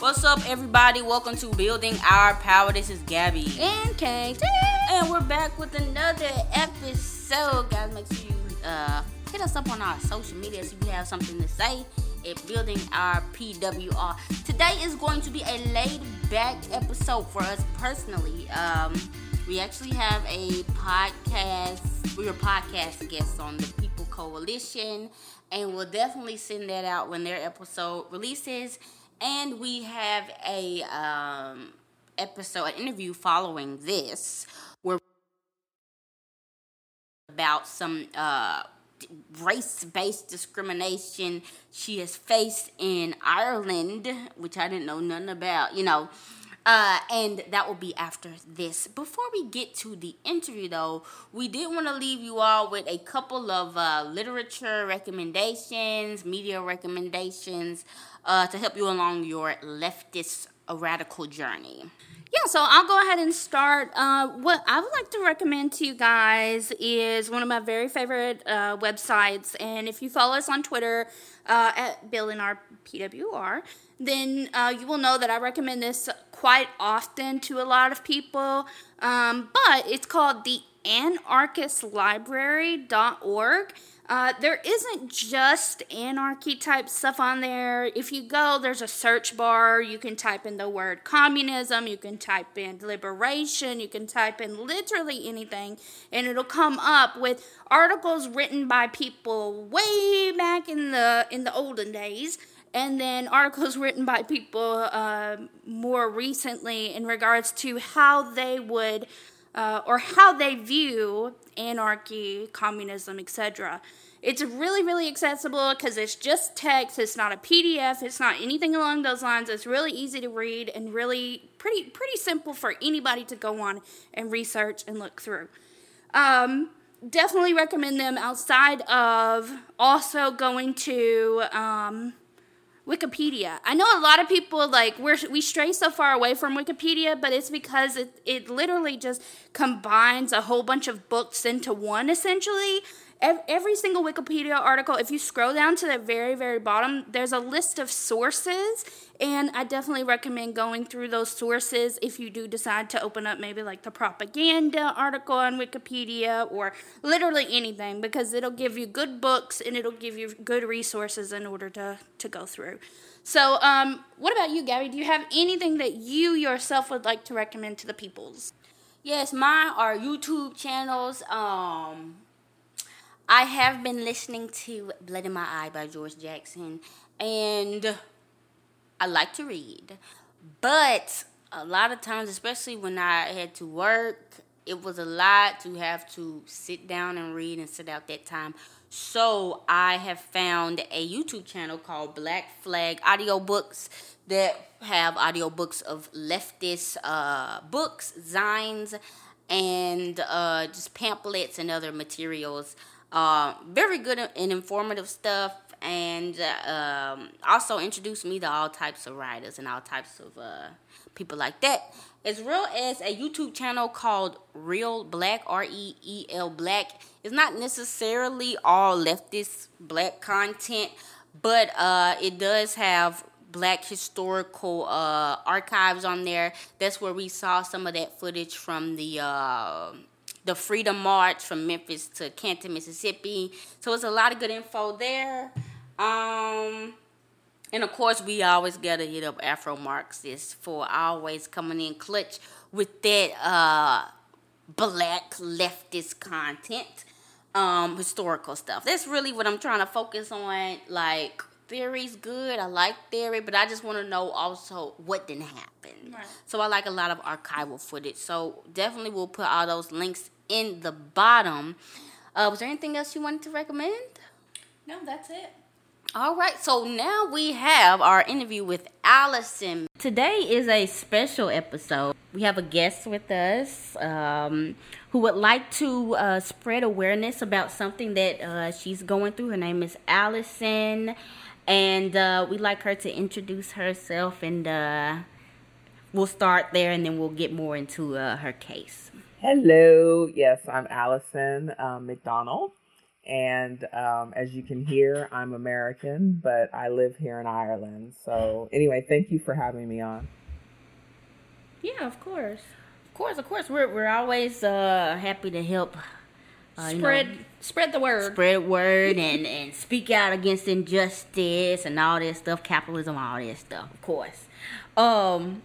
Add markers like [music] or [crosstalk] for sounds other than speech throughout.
What's up, everybody? Welcome to Building Our Power. This is Gabby. And KT. And we're back with another episode. Guys, make sure you uh, hit us up on our social media if you have something to say at Building Our PWR. Today is going to be a laid back episode for us personally. Um, we actually have a podcast, we are podcast guests on the People Coalition, and we'll definitely send that out when their episode releases and we have a um, episode, an interview following this, where about some uh, race-based discrimination she has faced in Ireland, which I didn't know nothing about. You know, uh, and that will be after this. Before we get to the interview, though, we did want to leave you all with a couple of uh, literature recommendations, media recommendations uh, to help you along your leftist radical journey. Yeah, so I'll go ahead and start. Uh, what I would like to recommend to you guys is one of my very favorite uh, websites. And if you follow us on Twitter uh, at Building Our PWR, then uh, you will know that I recommend this quite often to a lot of people. Um, but it's called the anarchistlibrary.org. Uh, there isn't just anarchy type stuff on there. If you go, there's a search bar. You can type in the word communism, you can type in liberation, you can type in literally anything, and it'll come up with articles written by people way back in the in the olden days and then articles [laughs] written by people uh, more recently in regards to how they would uh, or how they view anarchy, communism, etc. It's really, really accessible because it's just text. It's not a PDF. It's not anything along those lines. It's really easy to read and really pretty, pretty simple for anybody to go on and research and look through. Um, definitely recommend them outside of also going to um, Wikipedia. I know a lot of people like we we stray so far away from Wikipedia, but it's because it it literally just combines a whole bunch of books into one essentially. Every single Wikipedia article, if you scroll down to the very, very bottom, there's a list of sources and I definitely recommend going through those sources if you do decide to open up maybe like the propaganda article on Wikipedia or literally anything because it'll give you good books and it'll give you good resources in order to, to go through. So, um, what about you, Gabby? Do you have anything that you yourself would like to recommend to the peoples? Yes, mine are YouTube channels. Um, I have been listening to Blood in My Eye by George Jackson, and I like to read, but a lot of times, especially when I had to work, it was a lot to have to sit down and read and sit out that time. So I have found a YouTube channel called Black Flag Audiobooks that have audiobooks of leftist uh, books, zines, and uh, just pamphlets and other materials. Uh, very good and informative stuff and um, also introduced me to all types of writers and all types of uh, people like that, as well as a YouTube channel called Reel Black, R E E L Black. It's not necessarily all leftist black content, but uh, it does have black historical uh, archives on there. That's where we saw some of that footage from the uh, the Freedom March from Memphis to Canton, Mississippi. So it's a lot of good info there. Um, and of course, we always gotta hit up Afro Marxists for always coming in clutch with that uh, black leftist content, um, historical stuff. That's really what I'm trying to focus on. Like theory's good. I like theory, but I just want to know also what didn't happen. Right. So I like a lot of archival footage. So definitely we'll put all those links in the bottom. Uh, was there anything else you wanted to recommend? No, that's it. All right, so now we have our interview with Alison. Today is a special episode. We have a guest with us um, who would like to uh, spread awareness about something that uh, she's going through. Her name is Alison, and uh, we'd like her to introduce herself, and uh, we'll start there, and then we'll get more into uh, her case. Hello, yes, I'm Alison um, McDonnell And um, as you can hear, I'm American, but I live here in Ireland. So, anyway, thank you for having me on. Yeah, of course. Of course, of course. We're, we're always uh, happy to help. Uh, spread you know, spread the word. Spread word [laughs] and, and speak out against injustice and all this stuff, capitalism, all this stuff, of course. Um,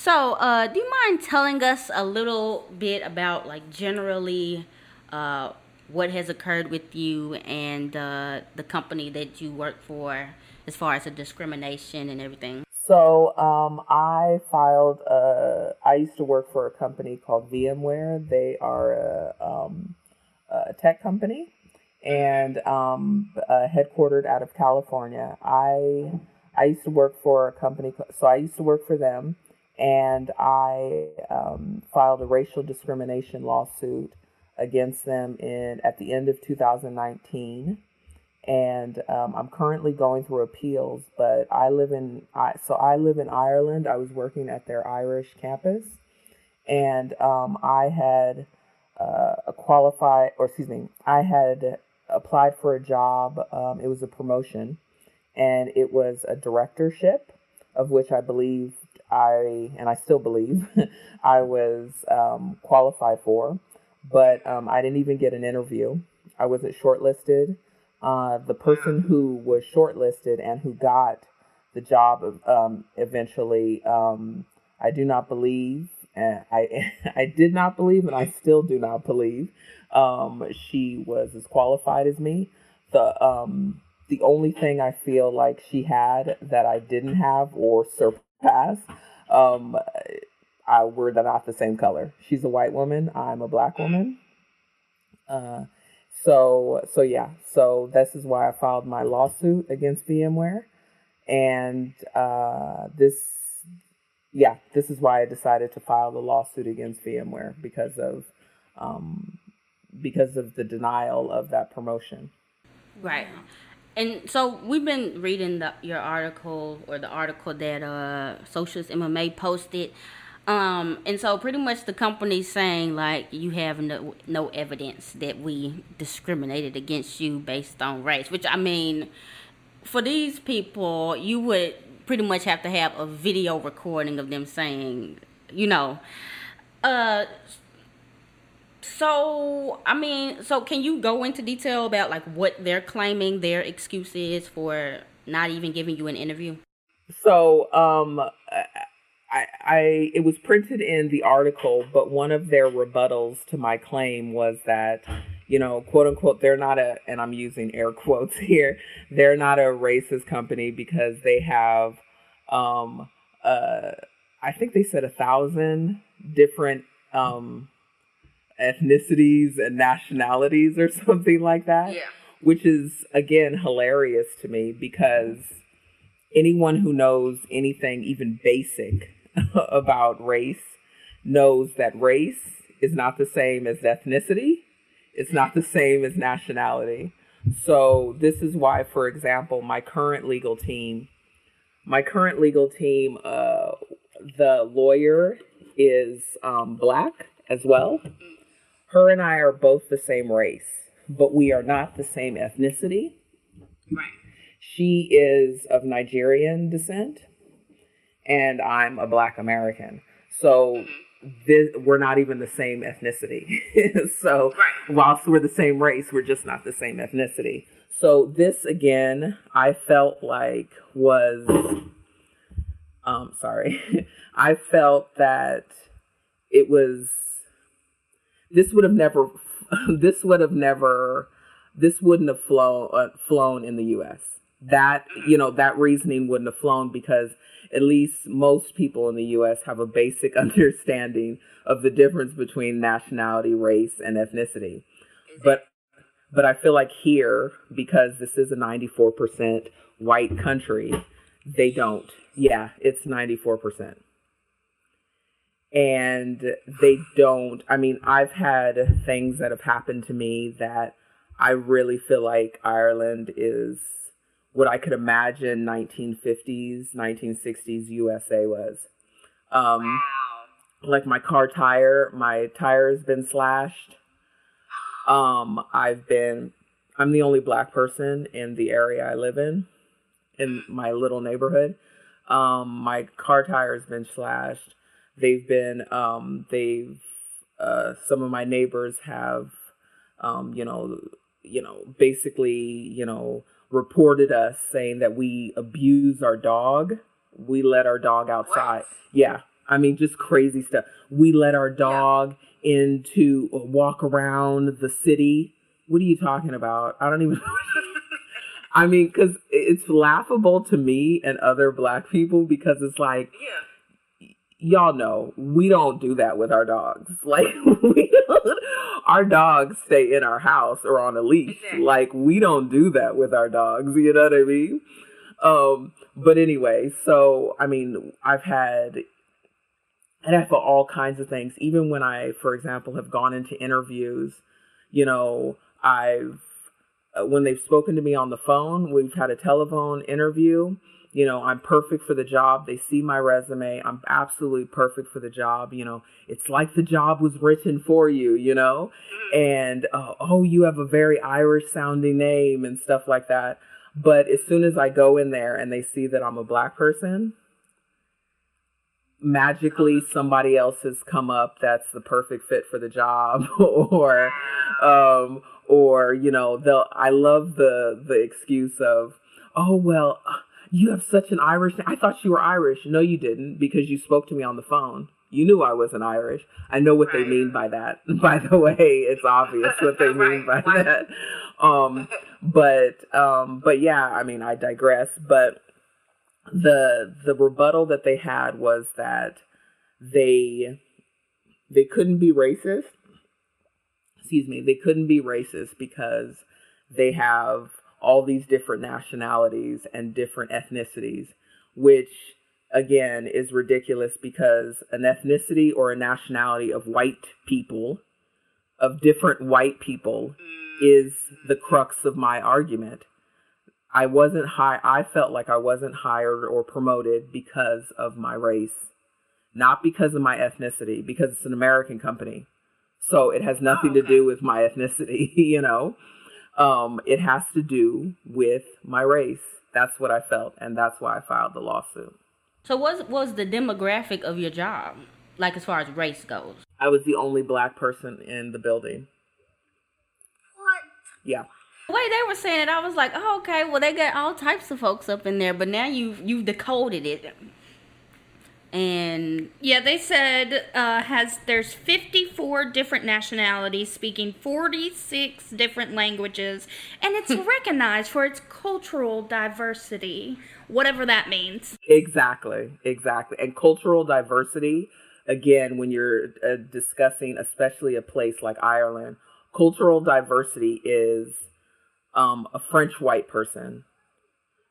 so, uh, do you mind telling us a little bit about, like, generally, uh, what has occurred with you and uh, the company that you work for as far as the discrimination and everything? So um, I filed. A, I used to work for a company called VMware. They are a, um, a tech company and um, uh, headquartered out of California. I I used to work for a company, so I used to work for them, and I um, filed a racial discrimination lawsuit against them in at the end of 2019 and um, I'm currently going through appeals. But I live in I so I live in Ireland. I was working at their Irish campus, and um, I had uh, a qualified, or excuse me, I had applied for a job. Um, it was a promotion, and it was a directorship, of which I believe I and I still believe [laughs] I was um, qualified for but um, I didn't even get an interview. I wasn't shortlisted. Uh, the person who was shortlisted and who got the job um, eventually, um, I do not believe, and I [laughs] I did not believe, and I still do not believe um, she was as qualified as me. The um, the only thing I feel like she had that I didn't have or surpassed um, I we're not the same color. She's a white woman. I'm a black woman. Uh, so so yeah. So this is why I filed my lawsuit against VMware, and uh, this yeah this is why I decided to file the lawsuit against VMware because of um, because of the denial of that promotion. Right. And so we've been reading the, your article or the article that uh, Socialist MMA posted. Um, and so pretty much the company's saying like you have no no evidence that we discriminated against you based on race, which I mean, for these people, you would pretty much have to have a video recording of them saying, you know, uh. So I mean, so can you go into detail about like what they're claiming their excuse is for not even giving you an interview? So um I, I it was printed in the article, but one of their rebuttals to my claim was that, you know, quote unquote, they're not a, and I'm using air quotes [laughs] here, they're not a racist company because they have, um, uh, I think they said a thousand different um, ethnicities and nationalities or [laughs] something like that. Yeah. Which is again hilarious to me because anyone who knows anything even basic [laughs] about race knows that race is not the same as ethnicity, it's not the same as nationality. So, this is why, for example, my current legal team, my current legal team, uh, the lawyer is um, black as well. Her and I are both the same race, but we are not the same ethnicity. Right. She is of Nigerian descent and I'm a black American. So this, we're not even the same ethnicity. [laughs] so right. whilst we're the same race, we're just not the same ethnicity. So this again, I felt like was, um, sorry, [laughs] I felt that it was, this would have never, [laughs] this would have never, this wouldn't have flown, uh, flown in the U.S. That, you know, that reasoning wouldn't have flown because at least most people in the US have a basic [laughs] understanding of the difference between nationality, race, and ethnicity. But but I feel like here, because this is a 94% white country, they don't. Yeah, it's 94%. And they don't. I mean, I've had things that have happened to me that I really feel like Ireland is what I could imagine 1950s, 1960s USA was. Um, wow. Like my car tire, my tire has been slashed. Um, I've been, I'm the only black person in the area I live in, in my little neighborhood. Um, my car tire's been slashed. They've been, um, they've, uh, some of my neighbors have, um, you know, you know, basically, you know, reported us saying that we abuse our dog. We let our dog outside. What? Yeah. I mean, just crazy stuff. We let our dog into walk around the city. What are you talking about? I don't even. [laughs] I mean, because it's laughable to me and other black people because it's like, Yeah. Y'all know we don't do that with our dogs. [laughs] Like we don't, our dogs stay in our house or on a leash. Exactly. Like we don't do that with our dogs. You know what I mean? Um, but anyway, so I mean, I've had and I for all kinds of things. Even when I, for example, have gone into interviews, you know, I've uh, when they've spoken to me on the phone, we've had a telephone interview. You know, I'm perfect for the job. They see my resume. I'm absolutely perfect for the job. You know, it's like the job was written for you, you know? And, uh, oh, you have a very Irish sounding name and stuff like that. But as soon as I go in there and they see that I'm a black person, magically somebody else has come up that's the perfect fit for the job [laughs] or um or you know they'll i love the the excuse of oh well you have such an irish i thought you were irish. No you didn't because you spoke to me on the phone. You knew i wasn't irish. I know what they mean by that. [laughs] By the way it's obvious what they mean by Right, right. that. Um but um but yeah i mean i digress. But the the rebuttal that they had was that they they couldn't be racist. Excuse me they couldn't be racist because they have all these different nationalities and different ethnicities which again is ridiculous because an ethnicity or a nationality of white people of different white people is the crux of my argument I wasn't high. I felt like I wasn't hired or promoted because of my race, not because of my ethnicity, because it's an American company. So it has nothing to oh, okay. do with my ethnicity, [laughs] you know. Um, it has to do with my race. That's what I felt, and that's why I filed the lawsuit. So what was the demographic of your job? Like as far as race goes? I was the only black person in the building. What? Yeah. The way they were saying it, I was like, oh, okay, well, they got all types of folks up in there, but now you've you've decoded it, and Yeah, they said uh, has there's 54 different nationalities speaking 46 different languages, and it's [laughs] recognized for its cultural diversity, whatever that means. Exactly, exactly. And cultural diversity, again, when you're uh, discussing, especially a place like Ireland, cultural diversity is um, a French white person,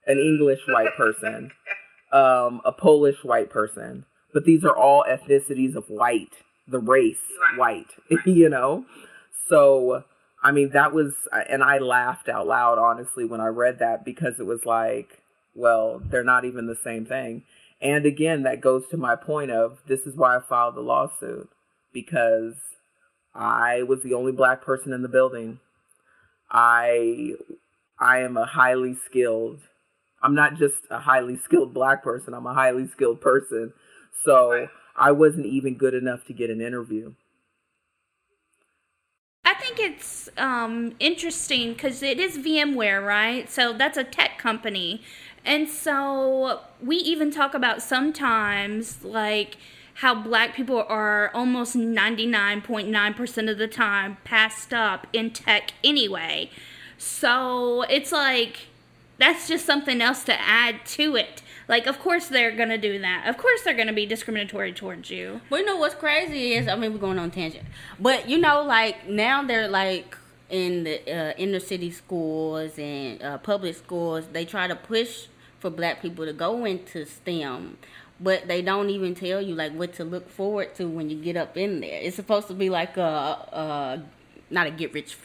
an English white person, [laughs] um, a Polish white person. But these are all ethnicities of white, the race white, [laughs] you know? So, I mean, that was, and I laughed out loud, honestly, when I read that because it was like, well, they're not even the same thing. And again, that goes to my point of this is why I filed the lawsuit because I was the only black person in the building. I I am a highly skilled I'm not just a highly skilled black person, I'm a highly skilled person. So I wasn't even good enough to get an interview. I think it's um, interesting because it is VMware, right? So that's a tech company. And so we even talk about sometimes like how black people are almost 99.9% of the time passed up in tech anyway. So it's like that's just something else to add to it. Like, of course they're gonna do that. Of course they're gonna be discriminatory towards you. But you know what's crazy is, I mean, we're going on tangent. But you know, like now they're like in the uh, inner city schools and uh, public schools, they try to push for black people to go into STEM, but they don't even tell you like what to look forward to when you get up in there. It's supposed to be like a, a not a get rich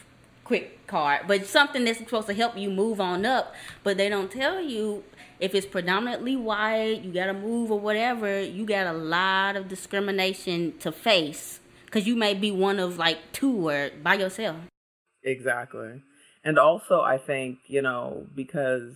quick card, but something that's supposed to help you move on up. But they don't tell you if it's predominantly white, you gotta move or whatever. You got a lot of discrimination to face because you may be one of like two or by yourself. Exactly. And also, I think, you know, because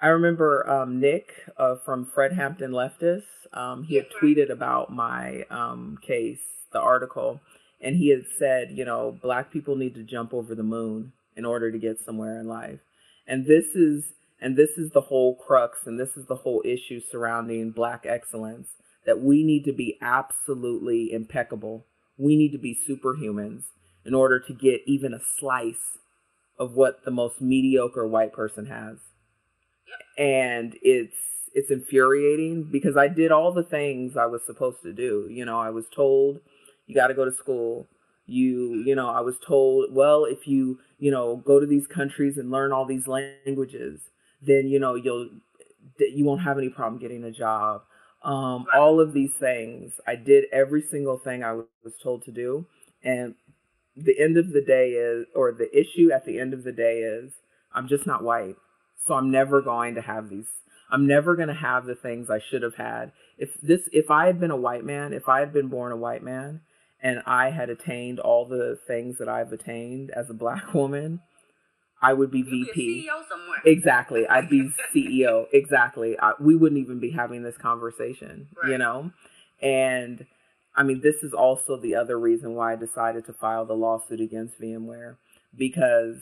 I remember um, Nick uh, from Fred Hampton Leftist, um, he had tweeted about my um, case, the article, and he had said, you know, black people need to jump over the moon in order to get somewhere in life. And this is and this is the whole crux and this is the whole issue surrounding black excellence that we need to be absolutely impeccable. We need to be superhumans in order to get even a slice of what the most mediocre white person has. And it's it's infuriating because I did all the things I was supposed to do. You know, I was told you got to go to school. You, you know, I was told, well, if you, you know, go to these countries and learn all these languages, then you know you'll you won't have any problem getting a job. Um, all of these things, I did every single thing I was told to do, and the end of the day is, or the issue at the end of the day is, I'm just not white, so I'm never going to have these. I'm never going to have the things I should have had. If this, if I had been a white man, if I had been born a white man, and I had attained all the things that I've attained as a black [laughs] woman, I would be You'd VP. Be CEO somewhere. Exactly. I'd be [laughs] CEO. Exactly. I, we wouldn't even be having this conversation, Right. you know? And I mean, this is also the other reason why I decided to file the lawsuit against VMware because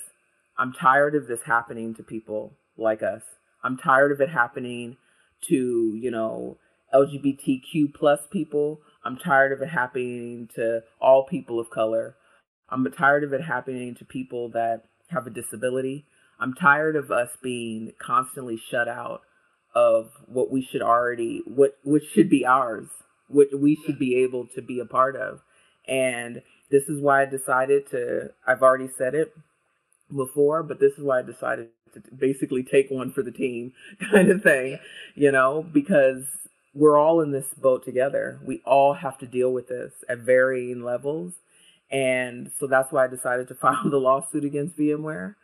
I'm tired of this happening to people like us. I'm tired of it happening to, you know, LGBTQ plus people. I'm tired of it happening to all people of color. I'm tired of it happening to people that have a disability. I'm tired of us being constantly shut out of what we should already what which should be ours, what we should be able to be a part of. And this is why I decided to I've already said it before, but this is why I decided to basically take one for the team [laughs] kind of thing, you know, because we're all in this boat together. We all have to deal with this at varying levels. And so that's why I decided to [laughs] file the lawsuit against VMware.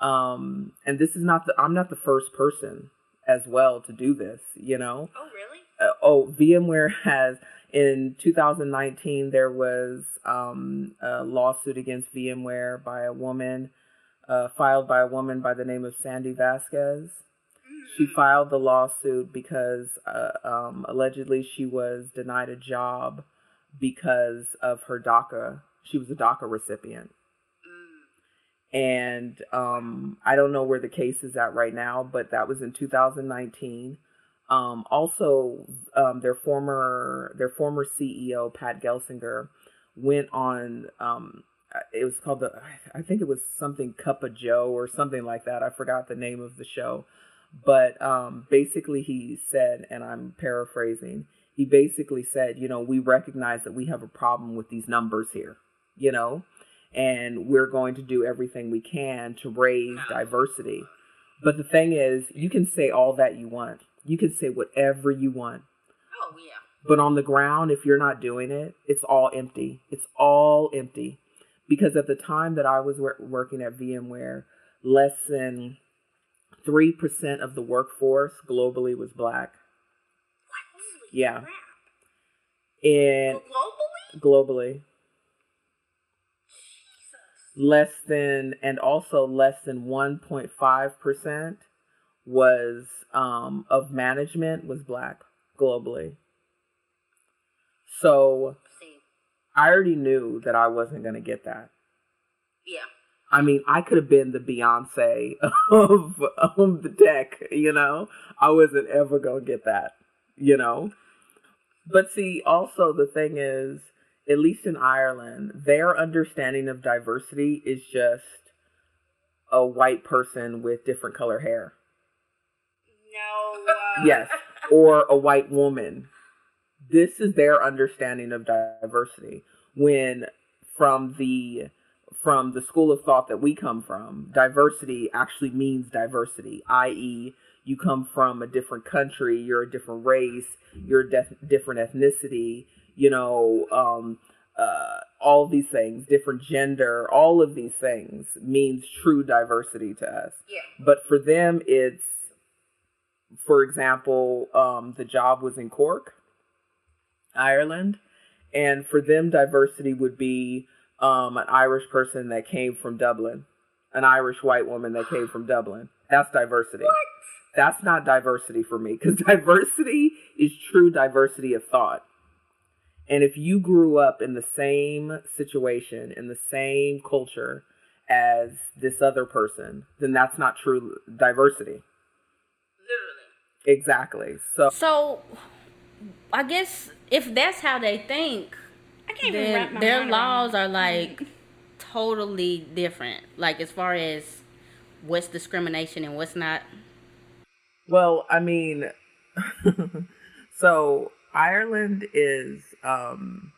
Um, and this is not the, I'm not the first person as well to do this, you know? Oh, really? uh, oh, VMware [laughs] has in 2019 there was um, a lawsuit against VMware by a woman, uh, filed by a woman by the name of Sandy Vasquez. She filed the lawsuit because uh, um, allegedly she was denied a job because of her DACA. She was a DACA recipient. And um, I don't know where the case is at right now, but that was in 2019. Um, also, um, their former their former CEO Pat Gelsinger went on. Um, it was called the I think it was something Cup of Joe or something like that. I forgot the name of the show, but um, basically he said, and I'm paraphrasing. He basically said, you know, we recognize that we have a problem with these numbers here, you know, and we're going to do everything we can to raise diversity. But the thing is, you can say all that you want. You can say whatever you want. Oh, yeah. But on the ground, if you're not doing it, it's all empty. It's all empty. Because at the time that I was wor- working at VMware, less than 3% of the workforce globally was black. Holy Yeah. And Globally? globally, Jesus. less than, and also less than 1.5% was, um, of management was black globally. So See, I already knew that I wasn't going to get that. yeah. I mean, I could have been the Beyonce of, of the deck, you know? I wasn't ever going to get that, you know? But see, also the thing is, at least in Ireland, their understanding of diversity is just a white person with different color hair. No. Uh, Yes. Or a white woman. This is their understanding of diversity. When from the from the school of thought that we come from, diversity actually means diversity, i.e., you come from a different country, you're a different race, you're a def- different ethnicity, you know, um, uh, all these things, different gender, all of these things means true diversity to us. Yeah. But for them, it's, for example, um, the job was in Cork, Ireland, and for them, diversity would be um, an Irish person that came from Dublin, an Irish white woman that came from Dublin. That's diversity. What? That's not diversity for me because [laughs] diversity is true diversity of thought. And if you grew up in the same situation, in the same culture as this other person, then that's not true diversity. Literally. Exactly. So, So, I guess if that's how they think, I can't even wrap my their mind laws around are like totally different. Like as far as what's discrimination and what's not. well, I mean, [laughs] so Ireland is, um,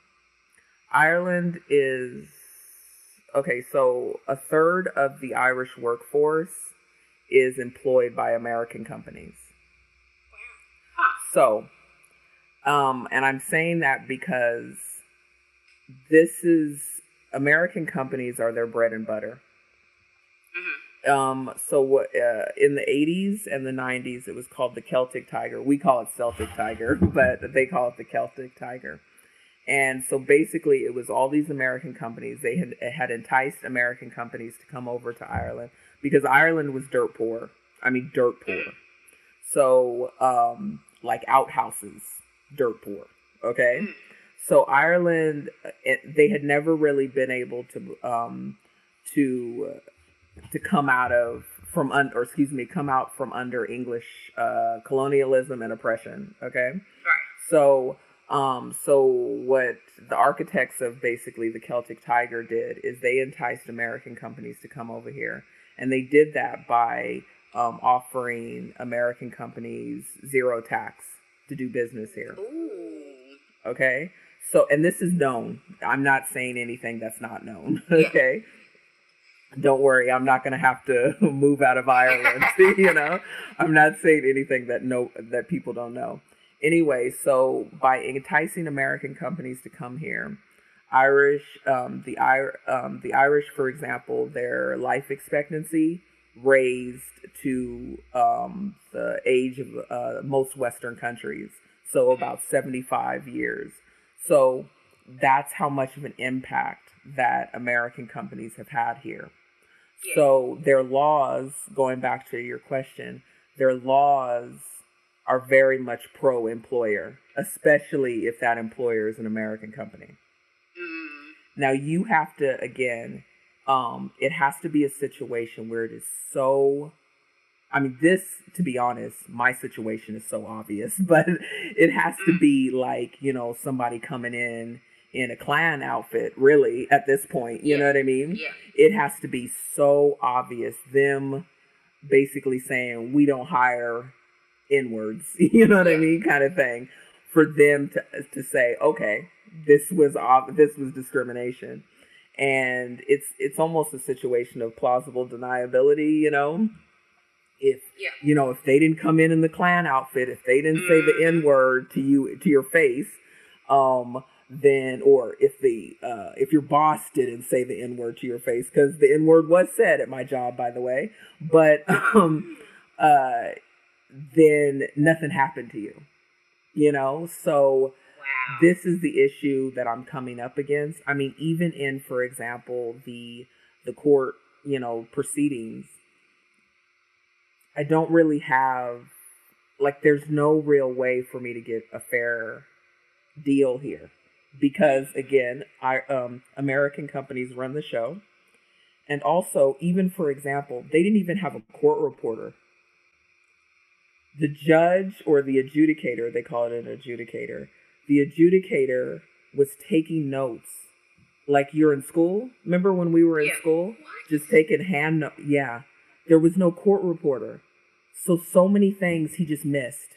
Ireland is, okay, so a third of the Irish workforce is employed by American companies. So, um, and I'm saying that because this is American companies are their bread and butter. Um, so what, uh, in the 80s and the 90s, it was called the Celtic Tiger. We call it Celtic Tiger, [laughs] but they call it the Celtic Tiger. And so basically, it was all these American companies. They had had enticed American companies to come over to Ireland because Ireland was dirt poor. I mean, dirt poor. So, um, like outhouses, dirt poor. Okay. So Ireland, it, they had never really been able to, um, to, to come out of from un, or excuse me, come out from under English uh, colonialism and oppression. Okay. Right. So, um, so what the architects of basically the Celtic Tiger did is they enticed American companies to come over here, and they did that by um, offering American companies zero tax to do business here. Ooh. Okay, so and this is known. I'm not saying anything that's not known. [laughs] Okay. Don't worry, I'm not gonna have to [laughs] move out of Ireland. [laughs] you know, I'm not saying anything that no that people don't know anyway, so by enticing American companies to come here, Irish, um, the um, the Irish, for example, their life expectancy raised to um, the age of uh, most Western countries, so about seventy five years. So that's how much of an impact that American companies have had here. So their laws, going back to your question, their laws are very much pro employer, especially if that employer is an American company. Mm. Now you have to again, um, it has to be a situation where it is so I mean this to be honest, my situation is so obvious, [laughs] but it has to mm. be like, you know, somebody coming in in a Klan outfit, really, at this point. You know what I mean? Yeah. It has to be so obvious. Them basically saying we don't hire inwards, [laughs] you know what I mean, kind of thing, for them to to say, okay, this was ob- this was discrimination, and it's it's almost a situation of plausible deniability, you know. If Yeah. you know if they didn't come in in the Klan outfit, if they didn't say the Mhm. n word to you to your face, um, then or if the uh, if your boss didn't say the n word to your face, because the n word was said at my job, by the way, but [laughs] um, uh, then nothing happened to you, you know. So Wow. this is the issue that I'm coming up against. I mean, even in, for example, the the court, you know, proceedings, I don't really have like there's no real way for me to get a fair deal here because again, I um American companies run the show. And also, even for example, they didn't even have a court reporter. The judge or the adjudicator, they call it an adjudicator, the adjudicator was taking notes like you're in school. Remember when we were in Yeah. school? What? Just taking hand no- yeah. There was no court reporter. So so many things he just missed.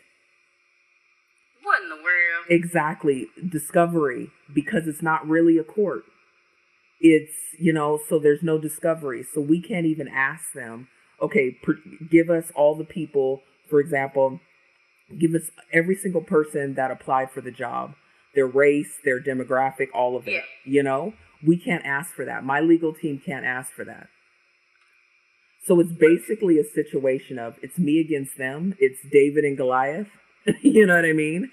What in the world? Exactly. Discovery because it's not really a court. It's, you know, so there's no discovery. So we can't even ask them, okay, pr- give us all the people, for example, give us every single person that applied for the job, their race, their demographic, all of it. Yeah. You know, we can't ask for that. My legal team can't ask for that. So it's basically a situation of it's me against them. It's David and Goliath. [laughs] you know what I mean?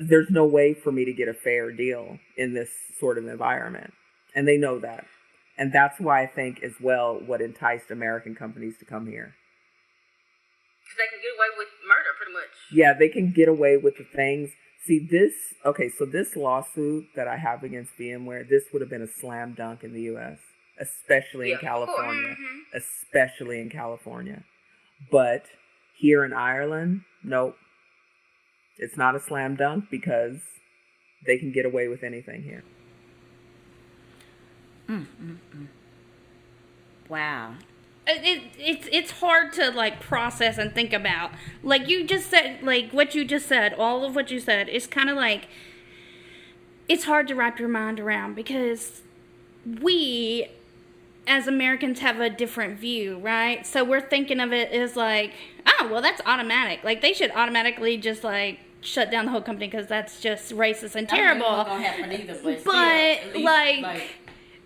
There's no way for me to get a fair deal in this sort of environment. And they know that. And that's why I think as well what enticed American companies to come here. Because they can get away with murder pretty much. Yeah, they can get away with the things. See, this, okay, so this lawsuit that I have against VMware, this would have been a slam dunk in the US, especially Yeah, in of course. California. Mhm. Especially in California. But here in Ireland, nope. It's not a slam dunk because they can get away with anything here. Mm, mm, mm. Wow. It, it, it's it's hard to like process and think about. Like you just said, like what you just said, all of what you said is kind of like it's hard to wrap your mind around because we as Americans have a different view, right? So we're thinking of it as like, oh, well, that's automatic. Like they should automatically just like shut down the whole company because that's just racist and terrible. But, like,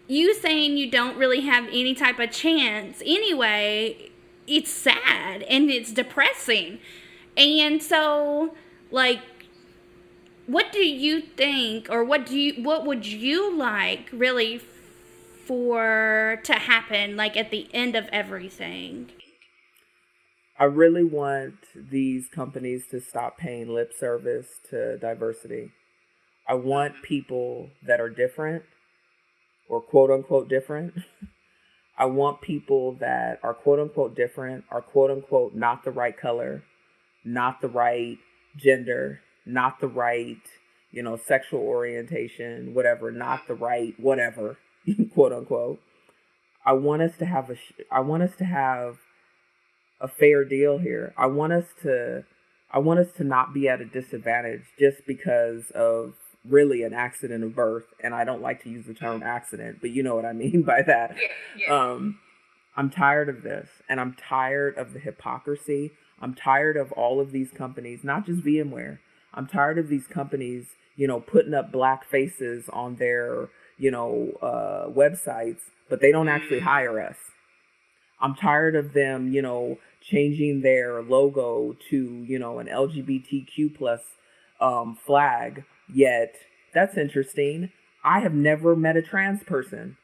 you saying you don't really have any type of chance anyway, it's sad and it's depressing. And so, like, what do you think, or what do you, what would you like really for to happen, like at the end of everything? I really want these companies to stop paying lip service to diversity. I want people that are different or quote unquote different. [laughs] I want people that are quote unquote different, are quote unquote not the right color, not the right gender, not the right, you know, sexual orientation, whatever, not the right whatever, [laughs] quote unquote. I want us to have a sh- I want us to have a fair deal here. I want us to I want us to not be at a disadvantage just because of really an accident of birth and I don't like to use the term accident, but you know what I mean [laughs] by that. Yeah, Um I'm tired of this and I'm tired of the hypocrisy. I'm tired of all of these companies, not just VMware. I'm tired of these companies, you know, putting up black faces on their, you know, uh, websites, but they don't actually hire us. I'm tired of them, you know, changing their logo to, you know, an LGBTQ plus um, flag. Yet, that's interesting. I have never met a trans person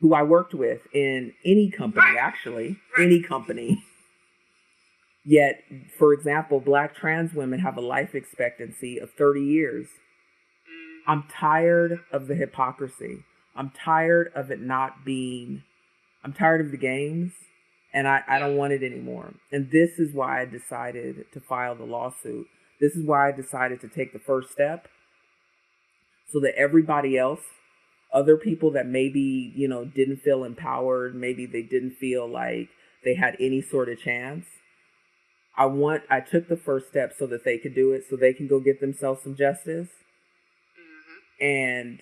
who I worked with in any company, actually, any company. Yet, for example, black trans women have a life expectancy of 30 years. I'm tired of the hypocrisy. I'm tired of it not being, I'm tired of the games and I, I don't want it anymore. And this is why I decided to file the lawsuit. This is why I decided to take the first step so that everybody else, other people that maybe, you know, didn't feel empowered, maybe they didn't feel like they had any sort of chance. I want, I took the first step so that they could do it, so they can go get themselves some justice. And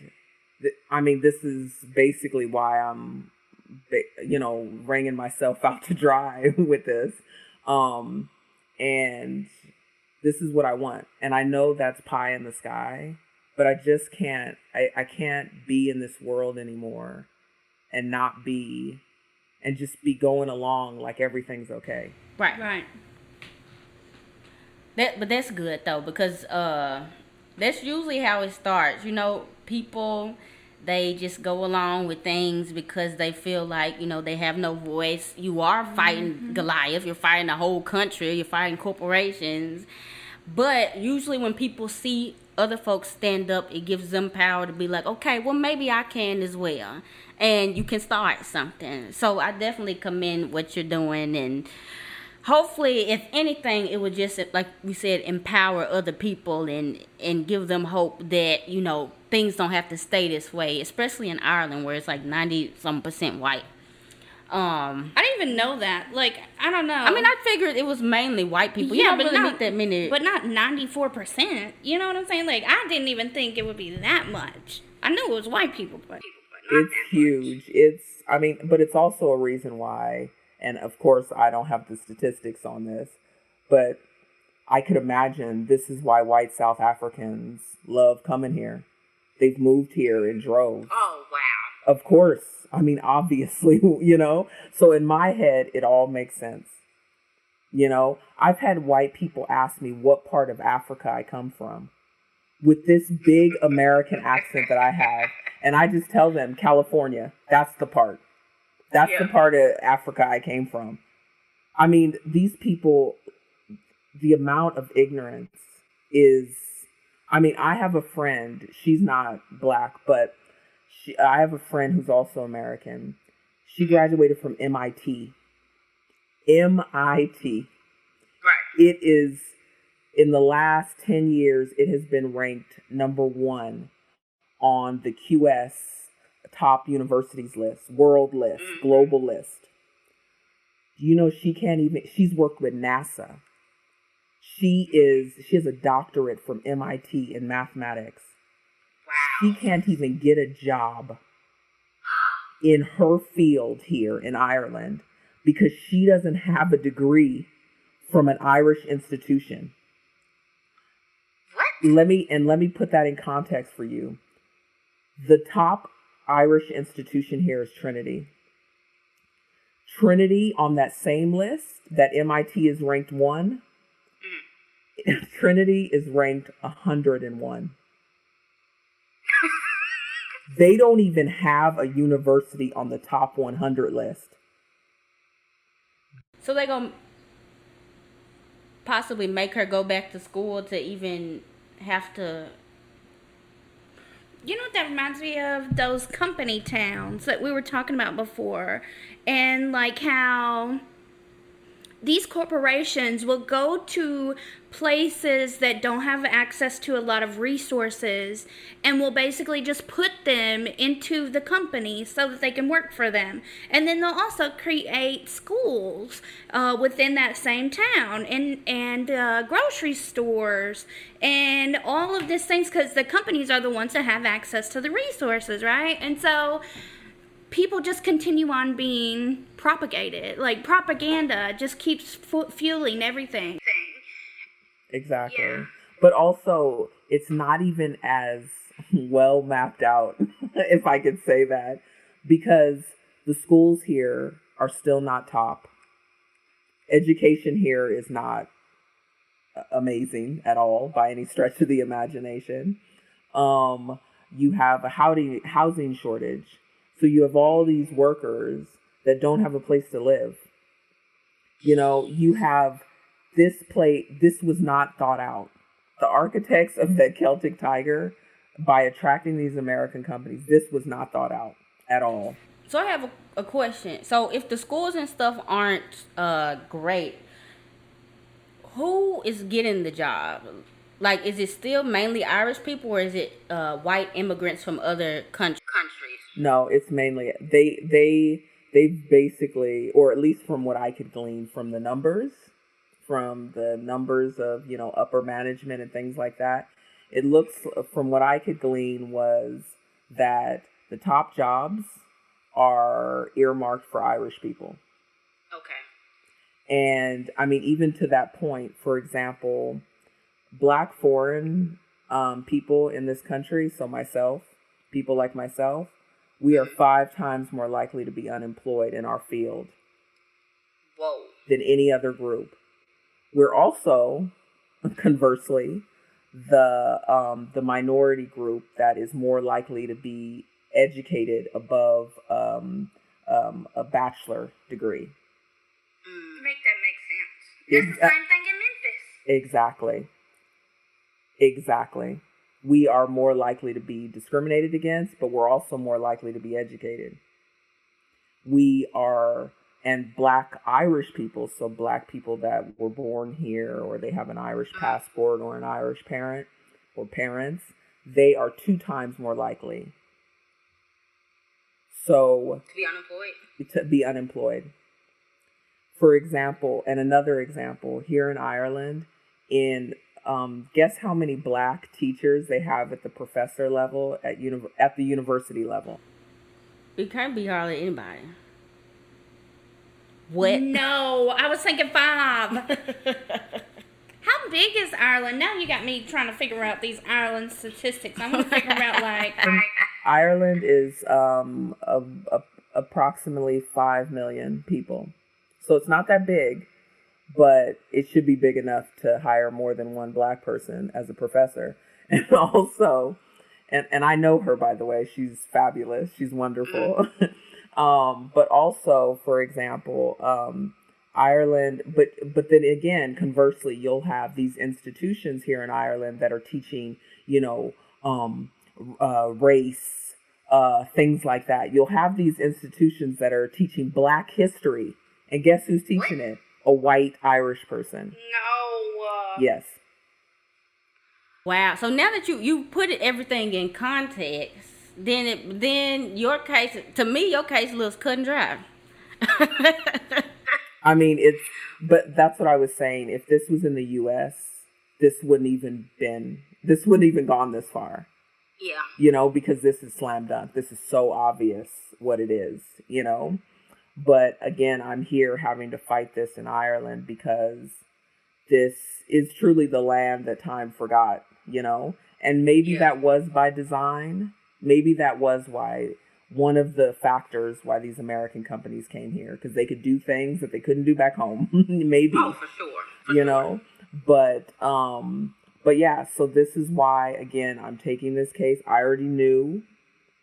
th- I mean, this is basically why I'm, you know, wringing myself [laughs] out to dry [laughs] with this. Um, and this is what I want. And I know that's pie in the sky, but I just can't, I, I can't be in this world anymore and not be, and just be going along like everything's okay. Right. Right. That, but that's good though because uh, that's usually how it starts. You know, people they just go along with things because they feel like you know they have no voice. You are mm-hmm. fighting Goliath. You're fighting the whole country. You're fighting corporations. But usually when people see other folks stand up, it gives them power to be like, okay, well maybe I can as well, and you can start something. So I definitely commend what you're doing and hopefully if anything it would just like we said empower other people and and give them hope that you know things don't have to stay this way especially in ireland where it's like 90 some percent white um I didn't even know that. Like, I don't know. i mean i figured it was mainly white people you yeah, don't but really not meet that many But not ninety four percent. You know what I'm saying? Like, I didn't even think it would be that much. I knew it was white people, but it's huge. It's I mean, but it's also a reason why and of course I don't have the statistics on this, but I could imagine this is why white South Africans love coming here. They've moved here in droves. oh wow Of course. I mean, [laughs] obviously, you know. So in my head, it all makes sense. You know, I've had white people ask me what part of Africa I come from with this big American accent that I have. And I just tell them California. That's the part. That's Yeah. the part of Africa I came from. I mean, these people, the amount of ignorance is. I mean, I have a friend. She's not black, but she, I have a friend who's also American. She graduated from MIT. MIT. Right. It is in the last 10 years, it has been ranked number one on the QS top universities list, world list, Mhm. global list. You know, she can't even, she's worked with NASA. She is, she has a doctorate from MIT in mathematics. Wow. She can't even get a job in her field here in Ireland because she doesn't have a degree from an Irish institution. What? Let me and let me put that in context for you. The top Irish institution here is Trinity. Trinity on that same list that MIT is ranked 1, mm. [laughs] Trinity is ranked 101. [laughs] they don't even have a university on the top 100 list. So they gonna possibly make her go back to school to even have to. You know what that reminds me of? Those company towns that we were talking about before. And like how these corporations will go to places that don't have access to a lot of resources and will basically just put them into the company so that they can work for them. And then they'll also create schools uh, within that same town and, and uh, grocery stores and all of these things because the companies are the ones that have access to the resources, right? And so people just continue on being propagated. Like propaganda just keeps fu- fueling everything. Exactly. Yeah. But also, it's not even as well mapped out, [laughs] if I could say that, because the schools here are still not top. Education here is not amazing at all by any stretch of the imagination. Um, you have a housing housing shortage, so you have all these workers that don't have a place to live. You know, you have this plate this was not thought out the architects of the celtic tiger by attracting these american companies this was not thought out at all So I have a, a question. So if the schools and stuff aren't uh, great, who is getting the job? Like, is it still mainly Irish people, or is it uh, white immigrants from other countries? No it's mainly they they they basically or at least from what i could glean from the numbers from the numbers of you know upper management and things like that it looks from what i could glean was that the top jobs are earmarked for irish people Okay. And I mean, even to that point, for example, black foreign um, people in this country, so myself, people like myself, we are five times more likely to be unemployed in our field Whoa. than any other group. We're also, [laughs] conversely, the um, the minority group that is more likely to be educated above um, um, a bachelor degree. Make that make sense. It's It's the the Ex- same thing in Memphis. Exactly. Exactly. We are more likely to be discriminated against, but we're also more likely to be educated. We are, and black Irish people, so black people that were born here or they have an Irish passport or an Irish parent or parents, they are two times more likely. So, To be unemployed. to be unemployed. For example, and another example, here in Ireland, in um, guess how many black teachers they have at the professor level at uni- at the university level? It can't be hardly anybody. What? No, I was thinking five. [laughs] How big is Ireland? Now you got me trying to figure out these Ireland statistics. I'm gonna figure out [laughs] like Ireland is um, a, a, approximately five million people, so it's not that big, but it should be big enough to hire more than one black person as a professor, [laughs] and also, and and I know her by the way. She's fabulous. She's wonderful. [laughs] um, but also, for example, um, Ireland. But but then again, conversely, you'll have these institutions here in Ireland that are teaching, you know, um, uh, race, uh, things like that. You'll have these institutions that are teaching Black history, and guess who's teaching it? A white Irish person. No. Uh... Yes. Wow. So now that you you put everything in context, then it then your case to me your case looks cut and dry. [laughs] I mean, it's but that's what I was saying. If this was in the U.S., this wouldn't even been this wouldn't even gone this far. Yeah. You know, because this is slam dunk. This is so obvious what it is. You know, but again, I'm here having to fight this in Ireland because this is truly the land that time forgot you know? And maybe yeah. that was by design. Maybe that was why one of the factors why these American companies came here because they could do things that they couldn't do back home. [laughs] maybe. Oh, for sure. For you sure. know, but um but yeah, so this is why again I'm taking this case. I already knew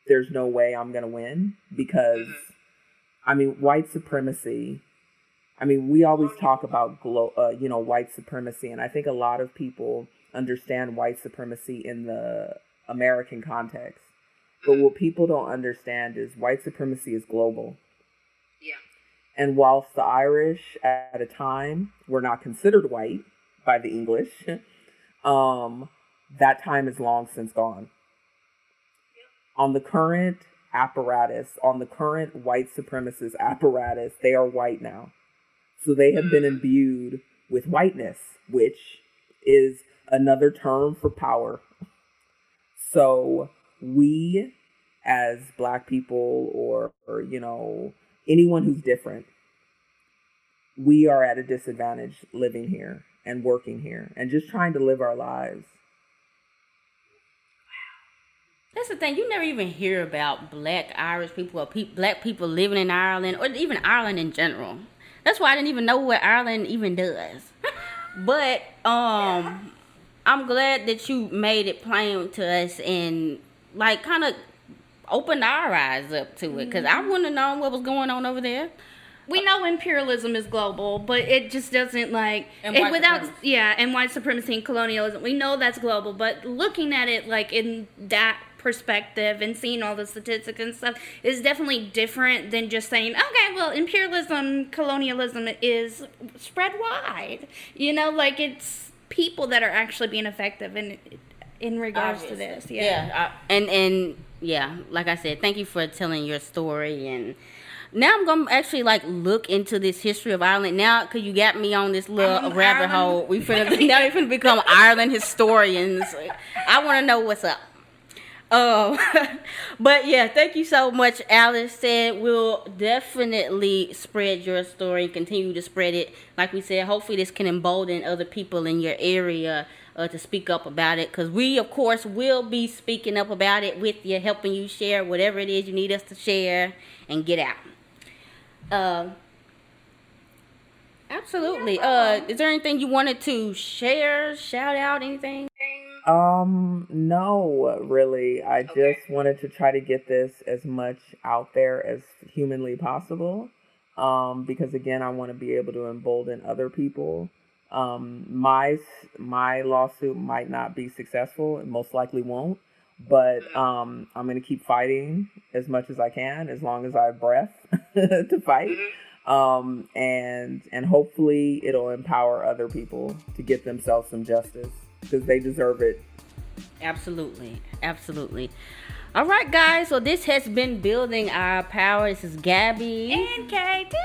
there's no way I'm going to win because mm-hmm. I mean, white supremacy I mean, we always talk about glo- uh, you know, white supremacy and I think a lot of people understand white supremacy in the American context. But what people don't understand is white supremacy is global. Yeah. And whilst the Irish at a time were not considered white by the English, [laughs] um, that time is long since gone. Yeah. On the current apparatus, on the current white supremacist apparatus, they are white now. So they have been mm. imbued with whiteness, which is another term for power. So we as black people or, or you know anyone who's different we are at a disadvantage living here and working here and just trying to live our lives that's the thing you never even hear about black irish people or pe- black people living in ireland or even ireland in general that's why i didn't even know what ireland even does [laughs] but um I'm glad that you made it plain to us and like kind of opened our eyes up to it because I wouldn't have known what was going on over there. We know imperialism is global, but it just doesn't like it, without supremacy. yeah, and white supremacy and colonialism. We know that's global, but looking at it like in that perspective and seeing all the statistics and stuff is definitely different than just saying, okay, well, imperialism, colonialism is spread wide. You know, like it's people that are actually being effective in in regards Obviously. to this. Yeah. Yeah. and and yeah, like I said, thank you for telling your story and now I'm gonna actually like look into this history of Ireland now because you got me on this little rabbit Ireland. hole. We finna now we finna become [laughs] Ireland historians. I want to know what's up. Um, [laughs] but yeah, thank you so much, Alice. Said we'll definitely spread your story, and continue to spread it. Like we said, hopefully this can embolden other people in your area uh, to speak up about it. Because we, of course, will be speaking up about it with you, helping you share whatever it is you need us to share and get out. Uh, absolutely. Uh, is there anything you wanted to share, shout out, anything? Um, no, really. I okay. just wanted to try to get this as much out there as humanly possible. Um, because again, I want to be able to embolden other people. Um, my my lawsuit might not be successful, it most likely won't. But mm. um, I'm gonna keep fighting as much as I can, as long as I have breath [laughs] to fight. Mm-hmm. Um, and and hopefully it'll empower other people to get themselves some justice because they deserve it. Absolutely, absolutely. All right, guys. So this has been building our power. This is Gabby and Katie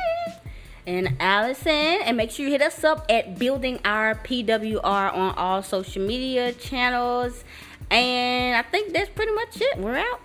and Alison. And make sure you hit us up at building our PWR on all social media channels. And I think that's pretty much it. We're out.